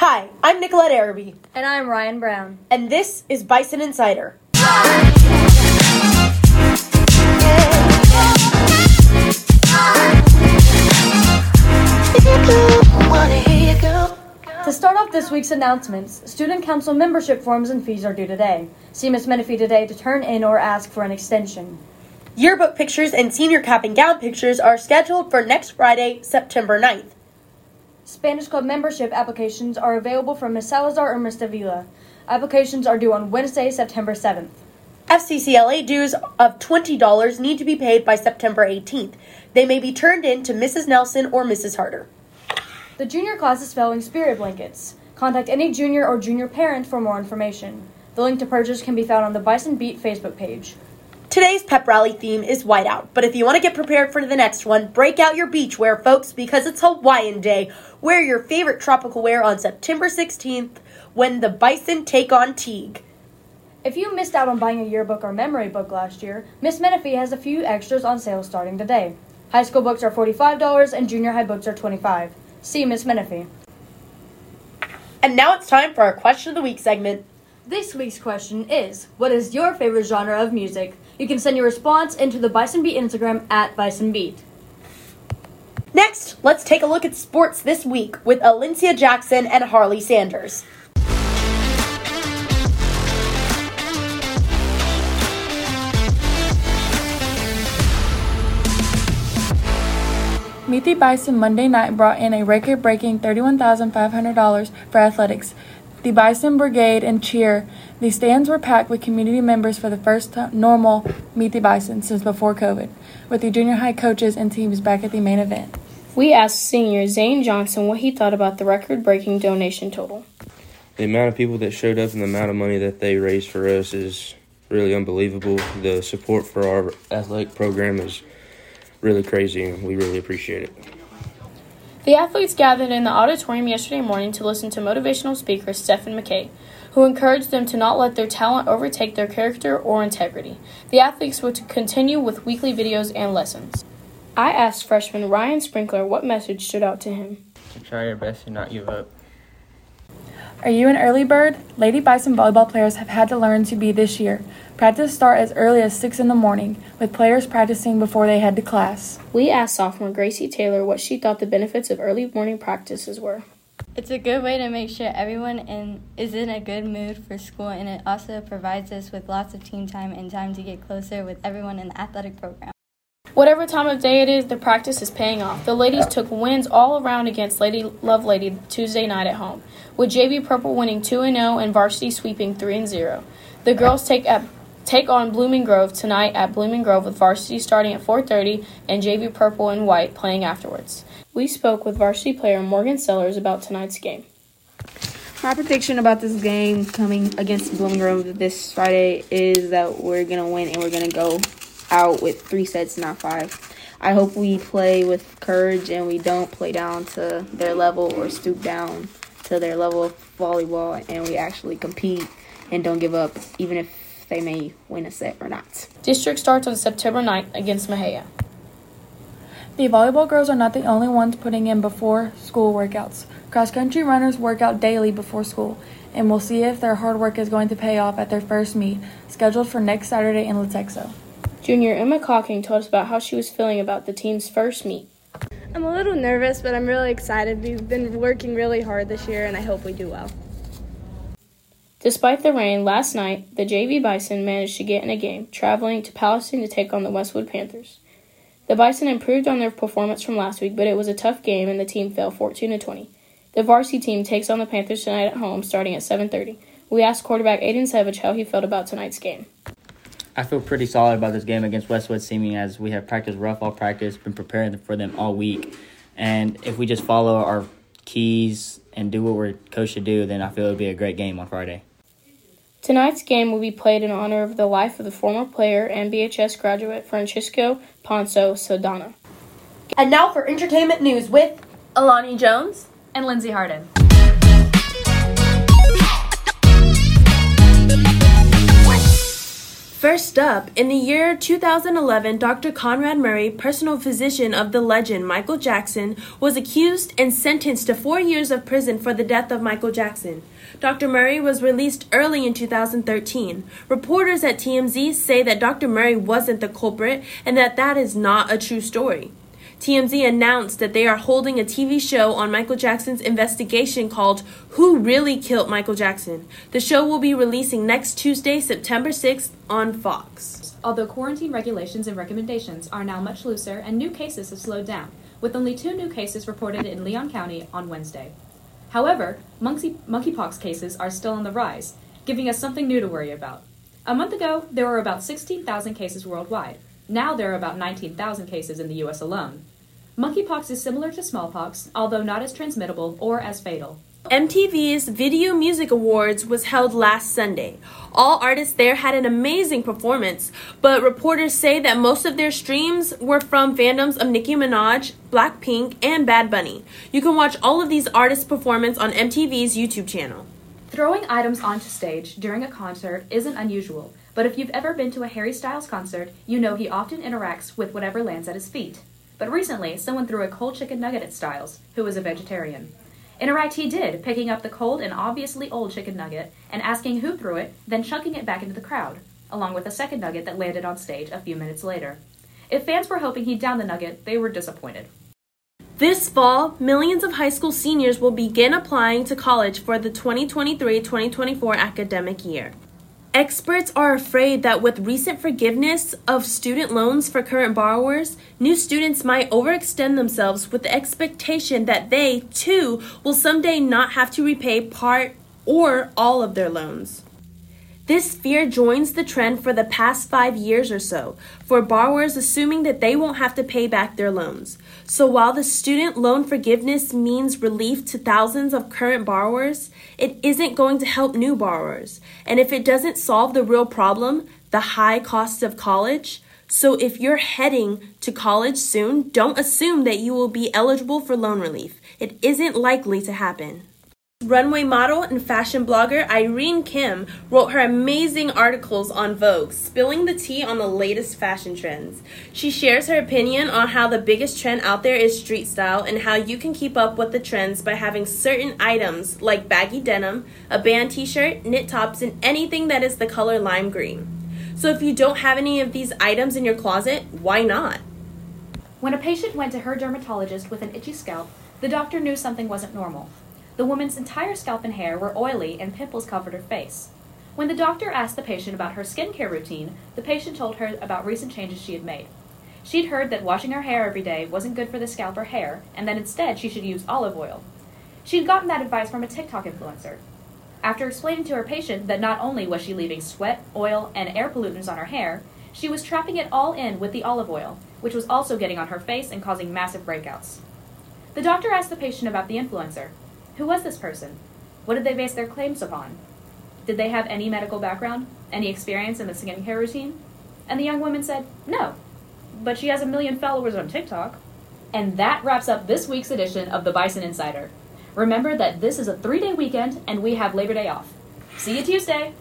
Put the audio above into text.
Hi, I'm Nicolette Araby, And I'm Ryan Brown. and this is Bison Insider. To start off this week's announcements, student council membership forms and fees are due today. See Miss Menifee today to turn in or ask for an extension. Yearbook pictures and senior cap and gown pictures are scheduled for next Friday, September 9th. Spanish Club membership applications are available from Miss Salazar or Miss Davila. Applications are due on Wednesday, September 7th. FCCLA dues of $20 need to be paid by September 18th. They may be turned in to Mrs. Nelson or Mrs. Harder. The junior class is selling spirit blankets. Contact any junior or junior parent for more information. The link to purchase can be found on the Bison Beat Facebook page. Today's pep rally theme is whiteout, but if you want to get prepared for the next one, break out your beach wear, folks, because it's Hawaiian Day. Wear your favorite tropical wear on September 16th when the Bison take on Teague. If you missed out on buying a yearbook or memory book last year, Miss Menifee has a few extras on sale starting today. High school books are $45 and junior high books are 25. See Miss Menifee. And now it's time for our question of the week segment. This week's question is What is your favorite genre of music? You can send your response into the Bison Beat Instagram at Bison Beat. Next, let's take a look at sports this week with Alencia Jackson and Harley Sanders. Meet the Bison Monday night brought in a record breaking $31,500 for athletics. The Bison Brigade and cheer. The stands were packed with community members for the first time, normal Meet the Bison since before COVID, with the junior high coaches and teams back at the main event. We asked senior Zane Johnson what he thought about the record breaking donation total. the amount of people that showed up and the amount of money that they raised for us is really unbelievable. The support for our athletic program is really crazy, and we really appreciate it. The athletes gathered in the auditorium yesterday morning to listen to motivational speaker Stephen McKay, who encouraged them to not let their talent overtake their character or integrity. The athletes were to continue with weekly videos and lessons. I asked freshman Ryan Sprinkler what message stood out to him. Try your best and not give up. Are you an early bird? Lady Bison volleyball players have had to learn to be this year. Practice start as early as 6 in the morning, with players practicing before they head to class. We asked sophomore Gracie Taylor what she thought the benefits of early morning practices were. It's a good way to make sure everyone in, is in a good mood for school, and it also provides us with lots of team time and time to get closer with everyone in the athletic program. Whatever time of day it is, the practice is paying off. The ladies took wins all around against Lady Lovelady Tuesday night at home, with JV Purple winning 2 0 and Varsity sweeping 3 0. The girls take up take on Blooming Grove tonight at Blooming Grove with Varsity starting at 4:30 and JV Purple and White playing afterwards. We spoke with varsity player Morgan Sellers about tonight's game. My prediction about this game coming against Blooming Grove this Friday is that we're gonna win and we're gonna go out with three sets, not five. I hope we play with courage and we don't play down to their level or stoop down to their level of volleyball and we actually compete and don't give up, even if they may win a set or not. District starts on September 9th against Mexia. The volleyball girls are not the only ones putting in before school workouts. Cross country runners work out daily before school, and we'll see if their hard work is going to pay off at their first meet, scheduled for next Saturday in Latexo. Junior Emma Cocking told us about how she was feeling about the team's first meet. I'm a little nervous, but I'm really excited. We've been working really hard this year, and I hope we do well. Despite the rain, last night, the JV Bison managed to get in a game, traveling to Palestine to take on the Westwood Panthers. The Bison improved on their performance from last week, but it was a tough game and the team fell 14 to 20. The varsity team takes on the Panthers tonight at home starting at 7:30. We asked quarterback Aiden Savage how he felt about tonight's game. I feel pretty solid about this game against Westwood, seeming as we have practiced rough all practice, been preparing for them all week. And if we just follow our keys and do what we're coached to do, then I feel it'll be a great game on Friday. Tonight's game will be played in honor of the life of the former player and BHS graduate Francisco Ponzo Saldana. And now for entertainment news with Alani Jones and Lindsay Harden. First up, in the year 2011, Dr. Conrad Murray, personal physician of the legend Michael Jackson, was accused and sentenced to four years of prison for the death of Michael Jackson. Dr. Murray was released early in 2013. Reporters at TMZ say that Dr. Murray wasn't the culprit and that that is not a true story. TMZ announced that they are holding a TV show on Michael Jackson's investigation called Who Really Killed Michael Jackson. The show will be releasing next Tuesday, September 6th on Fox. Although quarantine regulations and recommendations are now much looser and new cases have slowed down, with only two new cases reported in Leon County on Wednesday. However, monkey, monkeypox cases are still on the rise, giving us something new to worry about. A month ago, there were about 16,000 cases worldwide. Now there are about 19,000 cases in the US alone. Monkeypox is similar to smallpox, although not as transmittable or as fatal. MTV's Video Music Awards was held last Sunday. All artists there had an amazing performance, but reporters say that most of their streams were from fandoms of Nicki Minaj, Blackpink, and Bad Bunny. You can watch all of these artists' performance on MTV's YouTube channel. Throwing items onto stage during a concert isn't unusual, but if you've ever been to a Harry Styles concert, you know he often interacts with whatever lands at his feet. But recently, someone threw a cold chicken nugget at Styles, who is a vegetarian. Interact he did, picking up the cold and obviously old chicken nugget and asking who threw it, then chunking it back into the crowd, along with a second nugget that landed on stage a few minutes later. If fans were hoping he'd down the nugget, they were disappointed. This fall, millions of high school seniors will begin applying to college for the 2023 2024 academic year. Experts are afraid that with recent forgiveness of student loans for current borrowers, new students might overextend themselves with the expectation that they, too, will someday not have to repay part or all of their loans. This fear joins the trend for the past five years or so for borrowers assuming that they won't have to pay back their loans. So while the student loan forgiveness means relief to thousands of current borrowers, it isn't going to help new borrowers. And if it doesn't solve the real problem, the high cost of college, so if you're heading to college soon, don't assume that you will be eligible for loan relief. It isn't likely to happen. Runway model and fashion blogger Irene Kim wrote her amazing articles on Vogue, spilling the tea on the latest fashion trends. She shares her opinion on how the biggest trend out there is street style and how you can keep up with the trends by having certain items like baggy denim, a band t shirt, knit tops, and anything that is the color lime green. So if you don't have any of these items in your closet, why not? When a patient went to her dermatologist with an itchy scalp, the doctor knew something wasn't normal. The woman's entire scalp and hair were oily and pimples covered her face. When the doctor asked the patient about her skincare routine, the patient told her about recent changes she had made. She'd heard that washing her hair every day wasn't good for the scalp or hair, and that instead she should use olive oil. She'd gotten that advice from a TikTok influencer. After explaining to her patient that not only was she leaving sweat, oil, and air pollutants on her hair, she was trapping it all in with the olive oil, which was also getting on her face and causing massive breakouts. The doctor asked the patient about the influencer, who was this person? What did they base their claims upon? Did they have any medical background? Any experience in the skincare routine? And the young woman said, No. But she has a million followers on TikTok. And that wraps up this week's edition of the Bison Insider. Remember that this is a three day weekend and we have Labor Day off. See you Tuesday!